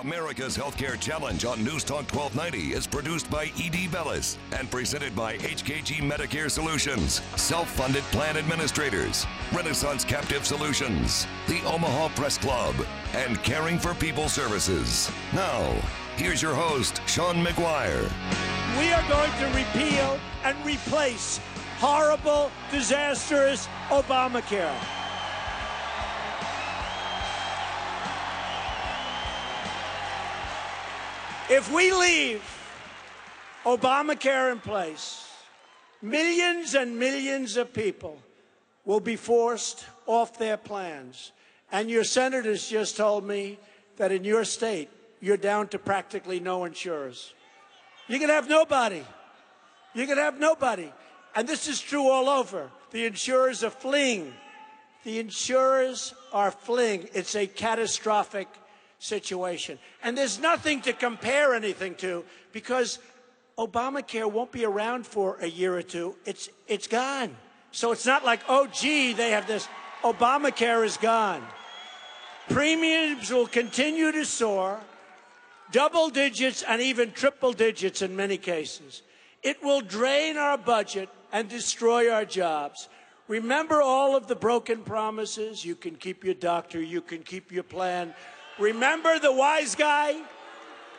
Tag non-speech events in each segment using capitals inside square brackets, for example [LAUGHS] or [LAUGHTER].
America's Healthcare Challenge on News Talk 1290 is produced by E.D. Bellis and presented by HKG Medicare Solutions, self funded plan administrators, Renaissance Captive Solutions, the Omaha Press Club, and Caring for People Services. Now, here's your host, Sean McGuire. We are going to repeal and replace horrible, disastrous Obamacare. If we leave Obamacare in place, millions and millions of people will be forced off their plans. And your senators just told me that in your state, you're down to practically no insurers. You can have nobody. You can have nobody. And this is true all over. The insurers are fleeing. The insurers are fleeing. It's a catastrophic situation. And there's nothing to compare anything to because Obamacare won't be around for a year or two. It's, it's gone. So it's not like, oh, gee, they have this. Obamacare is gone. Premiums will continue to soar, double digits and even triple digits in many cases. It will drain our budget and destroy our jobs. Remember all of the broken promises? You can keep your doctor, you can keep your plan. Remember the wise guy?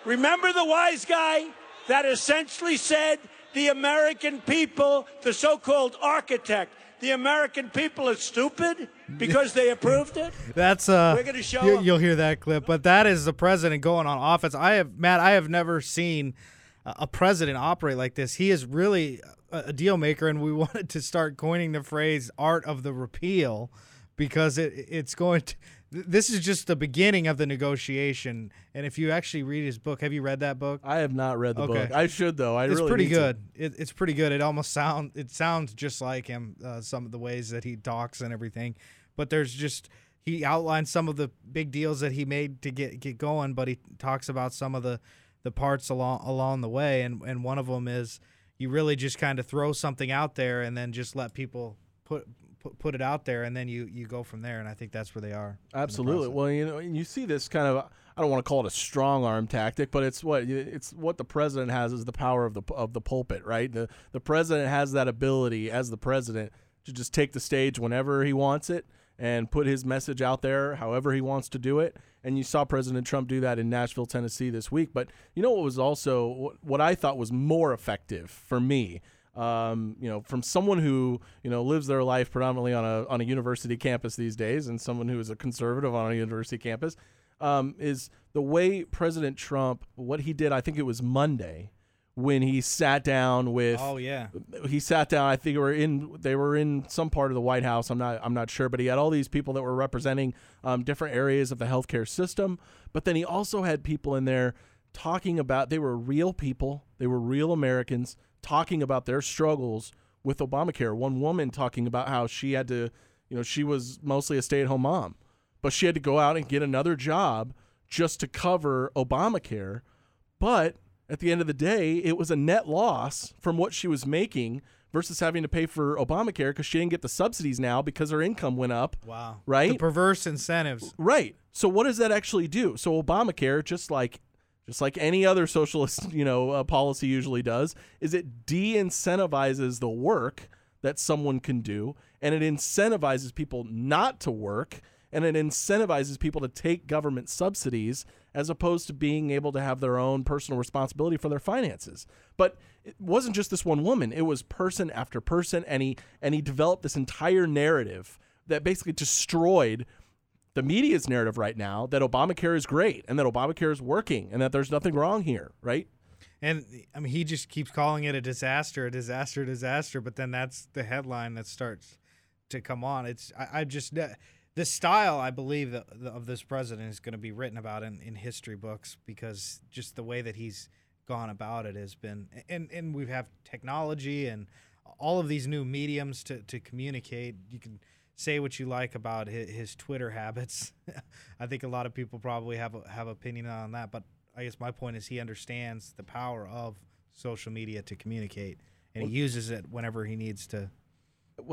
Remember the wise guy that essentially said the American people, the so called architect, the American people are stupid because they approved it. [LAUGHS] That's uh, We're gonna show you, you'll hear that clip, but that is the president going on offense. I have Matt. I have never seen a president operate like this. He is really a, a deal maker, and we [LAUGHS] wanted to start coining the phrase "art of the repeal" because it it's going to. Th- This is just the beginning of the negotiation, and if you actually read his book, have you read that book? I have not read the Okay. book. I should though. I it's really pretty good. It, it's pretty good. It almost sound it sounds just like him. Uh, some of the ways that he talks and everything, but there's just he outlines some of the big deals that he made to get get going. But he talks about some of the the parts along along the way, and and one of them is you really just kind of throw something out there and then just let people put. Put, put it out there and then you you go from there and I think that's where they are. Absolutely. Well, you know, and you see this kind of I don't want to call it a strong arm tactic, but it's what it's what the president has is the power of the of the pulpit, right? The the president has that ability as the president to just take the stage whenever he wants it and put his message out there however he wants to do it. And you saw President Trump do that in Nashville, Tennessee this week. But you know what was also what, what I thought was more effective for me um, you know, from someone who you know lives their life predominantly on a on a university campus these days, and someone who is a conservative on a university campus, um, is the way President Trump what he did. I think it was Monday when he sat down with Oh yeah. he sat down. I think they were in they were in some part of the White House. I'm not I'm not sure, but he had all these people that were representing um, different areas of the healthcare system. But then he also had people in there talking about they were real people, they were real Americans talking about their struggles with Obamacare. One woman talking about how she had to, you know, she was mostly a stay-at-home mom, but she had to go out and get another job just to cover Obamacare. But at the end of the day, it was a net loss from what she was making versus having to pay for Obamacare because she didn't get the subsidies now because her income went up. Wow. Right? The perverse incentives. Right. So what does that actually do? So Obamacare, just like just like any other socialist, [LAUGHS] you know, uh, policy usually does, is it de-incentivizes the work that someone can do, and it incentivizes people not to work, and it incentivizes people to take government subsidies as opposed to being able to have their own personal responsibility for their finances. But it wasn't just this one woman; it was person after person, and he and he developed this entire narrative that basically destroyed the media's narrative right now that Obamacare is great and that Obamacare is working and that there's nothing wrong here, right? And I mean, he just keeps calling it a disaster, a disaster, a disaster. But then that's the headline that starts to come on. It's I, I just the style I believe of this president is going to be written about in, in history books because just the way that he's gone about it has been and and we have technology and all of these new mediums to to communicate. You can say what you like about his, his Twitter [LAUGHS] habits. I think a lot of people probably have a, have opinion on that, but I guess my point is he understands the power of social media to communicate, and he uses it whenever he needs to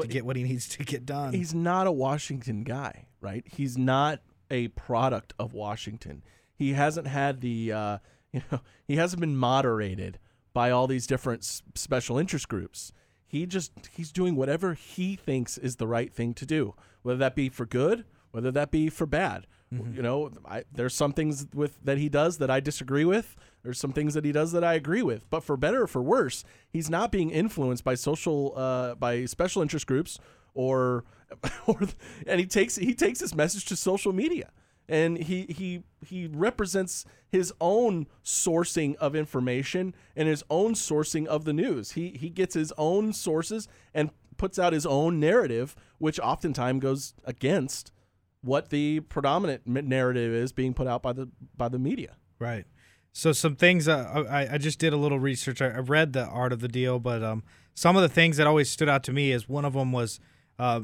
to get what he needs to get done. He's not a Washington guy, right? He's not a product of Washington. he hasn't had the uh, [LAUGHS] you know he hasn't been moderated by all these different special interest groups. He just he's doing whatever he thinks is the right thing to do, whether that be for good, whether that be for bad. You know, I, there's some things with that he does that I disagree with. There's some things that he does that I agree with. But for better or for worse, he's not being influenced by social uh, by special interest groups or [LAUGHS] or and he takes he takes his message to social media and he he he represents his own sourcing of information and his own sourcing of the news. He he gets his own sources and puts out his own narrative, which oftentimes goes against what the predominant narrative is being put out by the by the media. Right. So some things uh, I I just did a little research. I, I read the art of the deal, but um, some of the things that always stood out to me is one of them was uh,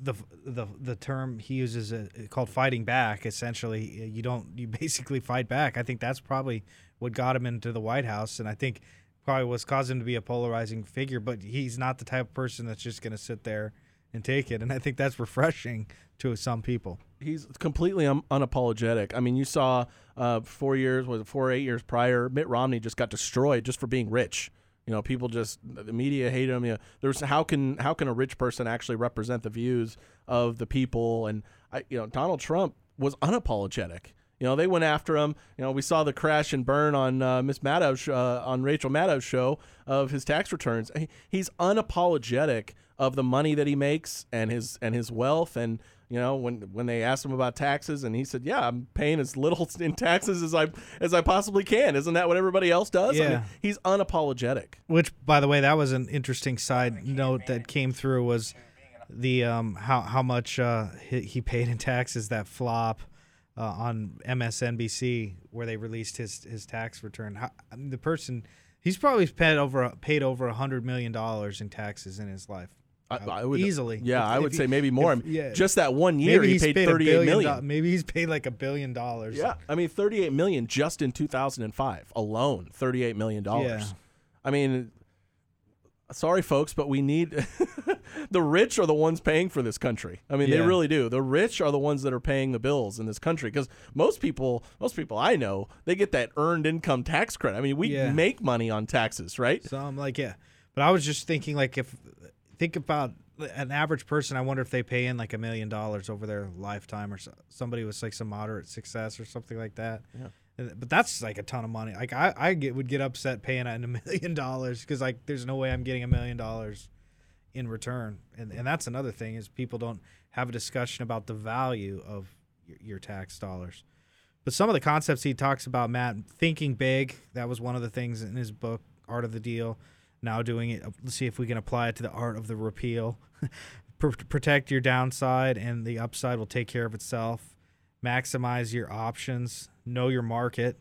the the the term he uses uh, called fighting back. Essentially, you don't [LAUGHS] you basically fight back. I think that's probably what got him into the White House, and I think probably was caused him to be a polarizing figure. But he's not the type of person that's just going to sit there and take it, and I think that's refreshing to some people. he's completely un- unapologetic. I mean, you saw uh, four years, was it four or eight years prior, Mitt Romney just got destroyed just for being rich. You know, people just the media hate him. You know, there's how can how can a rich person actually represent the views of the people? And I, you know, Donald Trump was unapologetic. You know, they went after him. You know, we saw the crash and burn on uh, Miss Maddow's uh, on Rachel Maddow's show of his tax returns. He, he's unapologetic of the money that he makes and his and his wealth and you know when when they asked him about taxes and he said yeah i'm paying as little [LAUGHS] in taxes as i as i possibly can isn't that what everybody else does I mean, Yeah. he's unapologetic Which, by the way, that was an interesting side note that came through was the um how how much uh he, he paid in taxes that flop uh, on MSNBC where they released his his tax return. How, I mean, the person he's probably paid over paid over a hundred million dollars in taxes in his life. I, Uh, I would easily. yeah If- i would say maybe more if- yeah. just that one year he paid paid a 38 billion million do- maybe he's paid like a billion dollars. yeah i mean 38 million just in 2005 alone 38 million dollars Yeah. i mean sorry folks but we need [LAUGHS] the rich are the ones paying for this country i mean they really do the rich are the ones that are paying the bills in this country because most people most people i know they get that earned income tax credit i mean we Yeah. make money on taxes right So I'm like, yeah. But I was just thinking, like, if think about an average person, I wonder if they pay in like a million dollars over their lifetime, or so, somebody with like some moderate success or something like that. Yeah. But that's like a ton of money. Like I, I get, would get upset paying in a [LAUGHS] million dollars because like there's no way I'm getting a million dollars in return. And and that's another thing is people don't have a discussion about the value of your, your tax dollars. But some of the concepts he talks about, Matt, thinking big, that was one of the things in his book, Art of the Deal. Now doing it, let's see if we can apply it to the art of the repeal. [LAUGHS] Pr- protect your downside, and the upside will take care of itself. Maximize your options. Know your market.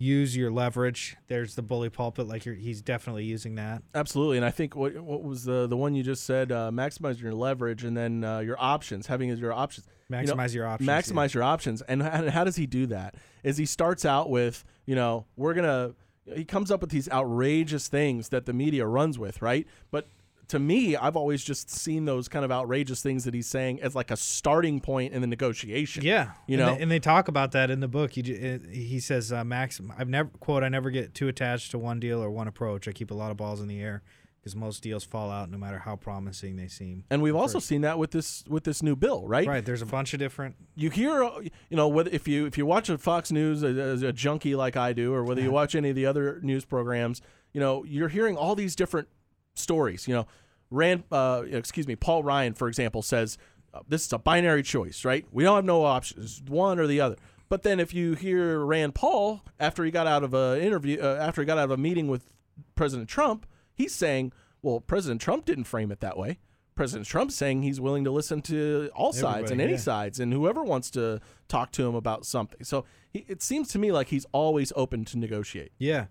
Use your leverage. There's the bully pulpit. Like you're, he's definitely using that. absolutely and i think what what was the the one you just said uh, maximize your leverage and then uh, your options having your options You know, Maximize your options. maximize your options and how, how does he do that is he starts out with you know we're gonna he comes up with these outrageous things that the media runs with right but to me i've always just seen those kind of outrageous things that he's saying as like a starting point in the negotiation Yeah, you and know they, and they talk about that in the book. He uh, he says, uh, "Max, I've never quote I never get too attached to one deal or one approach. I keep a lot of balls in the air because most deals fall out no matter how promising they seem." and we've also seen that with this with this new bill right Right, there's a bunch of different. you hear uh, you know whether if you if you watch a Fox News as a junkie like I do or whether you watch any of the other news programs you know you're hearing all these different stories you know Rand uh, excuse me Paul Ryan for example says uh, this is a binary choice right we don't have no options one or the other but then if you hear Rand Paul after he got out of a interview uh, after he got out of a meeting with President Trump he's saying well President Trump didn't frame it that way President Trump's saying he's willing to listen to all sides and any yeah. sides and whoever wants to talk to him about something. So he, it seems to me like he's always open to negotiate. Yeah,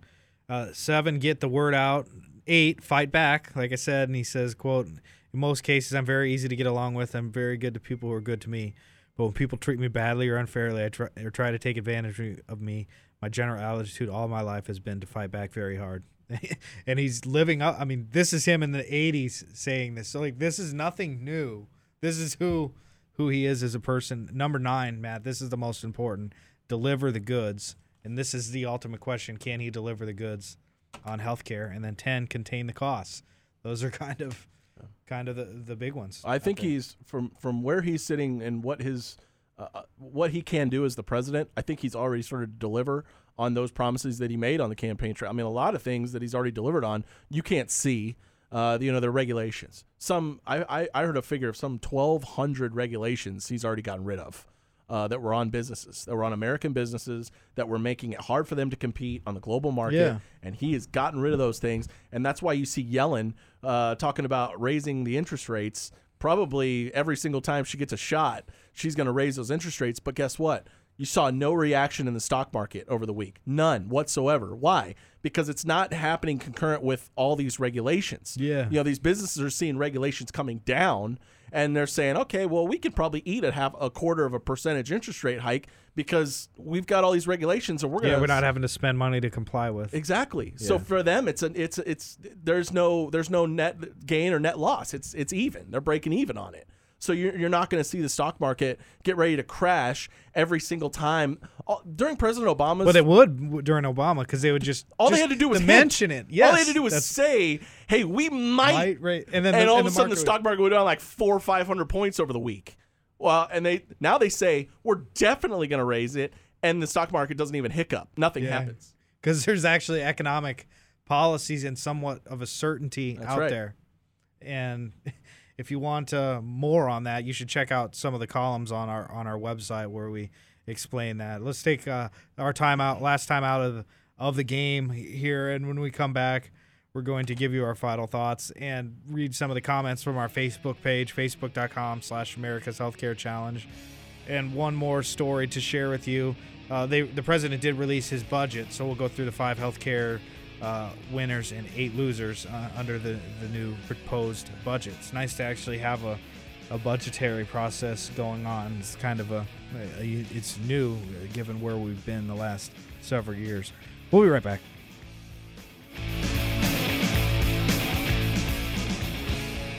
uh, seven, get the word out. Eight, fight back. Like I said, and he says, "quote In most cases, I'm very easy to get along with. I'm very good to people who are good to me. But when people treat me badly or unfairly, I try, or try to take advantage of me, my general attitude all my life has been to fight back very hard." [LAUGHS] and he's living up. I mean, this is him in the '80s saying this. So like, this is nothing new. This is who who he is as a person. Number nine, Matt. This is the most important. deliver the goods? And this is the ultimate question: Can he deliver the goods on healthcare? And then ten, contain the costs. Those are [LAUGHS] kind of kind of the the big ones. I think there. he's from from where he's sitting and what his uh, uh, what he can do as the president. I think he's already started to deliver on those promises that he made on the campaign trail. I mean, a lot of things that he's already delivered on you can't see. Uh, you know, the regulations. Some I, I I heard a figure of some twelve hundred regulations he's already gotten rid of. Uh, that were on businesses, that were on American businesses, that were making it hard for them to compete on the global market. Yeah. And he has gotten rid of those things. And that's why you see Yellen uh, talking about raising the interest rates. Probably every single time she gets a shot, she's going to raise those interest rates. But guess what? You saw no reaction in the stock market over the week. None whatsoever. Why? Because it's not happening concurrent with all these regulations. Yeah. You know, these businesses are seeing regulations coming down and they're saying, okay, well, we could probably eat at half a quarter of a percentage interest rate hike because we've got all these regulations and we're gonna yeah, we're not having to spend money to comply with. Exactly. So for them, it's an it's it's there's no there's no net gain or net loss. It's it's even. They're breaking even on it. So you're, you're not going to see the stock market get ready to crash every single time. During President Obama's, But it would during Obama because they would just all they had to do was to hint. mention it. Yes, all they had to do was say, "Hey, we might,", right, right, and then and the, all and of a sudden the stock market went down like four or five hundred points over the week. Well, and they now they say we're definitely going to raise it, and the stock market doesn't even hiccup. Nothing happens. because there's actually economic policies and somewhat of a certainty That's out right. there. And [LAUGHS] if you want uh, more on that, you should check out some of the columns on our on our website where we explain that. Let's take uh, our time out, last time out of the, of the game here, and when we come back, we're going to give you our final thoughts and read some of the comments from our Facebook page, facebook.com/slash America's Healthcare Challenge and one more story to share with you. Uh, they, the president did release his budget, so we'll go through the five healthcare uh, winners and eight losers uh, under the, the new proposed budget. It's nice to actually have a, a budgetary process going on. It's kind of a, a it's new uh, given where we've been the last several years. We'll be right back.